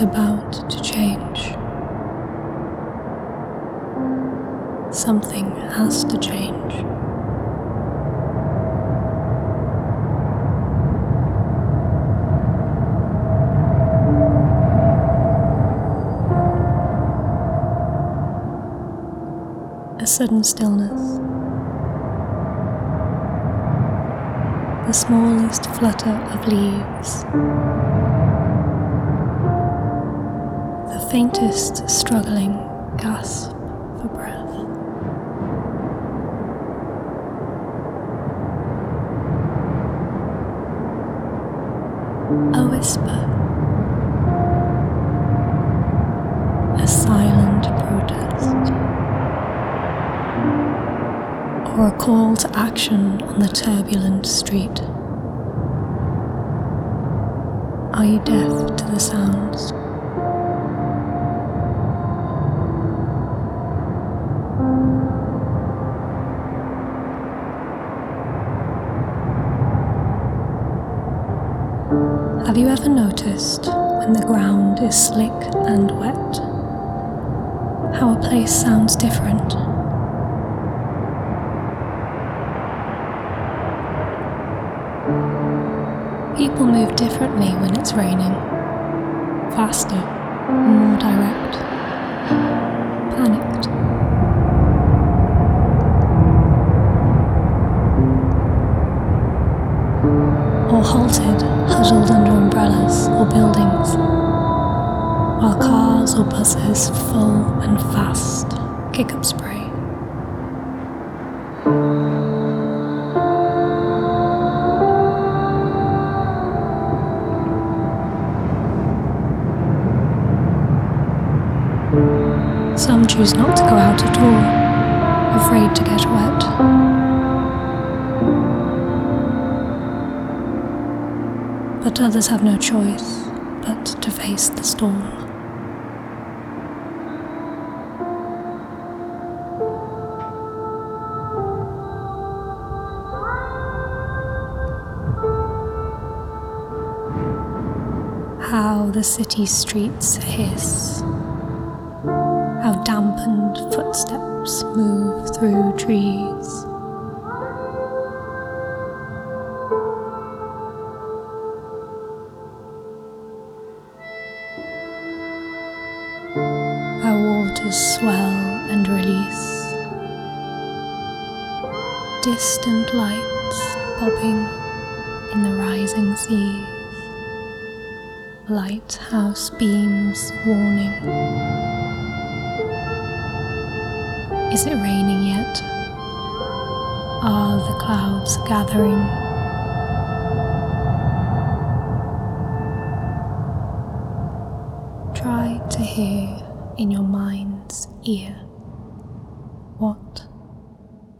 about to change. Something has to change. A sudden stillness. The smallest flutter of leaves. Faintest struggling gasp for breath. A whisper. A silent protest. Or a call to action on the turbulent street. Are you deaf to the sounds? Have you ever noticed when the ground is slick and wet how a place sounds different? Choose not to go out at all, afraid to get wet. But others have no choice but to face the storm. How the city streets hiss dampened footsteps move through trees.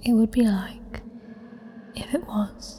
It would be like if it was.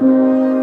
Música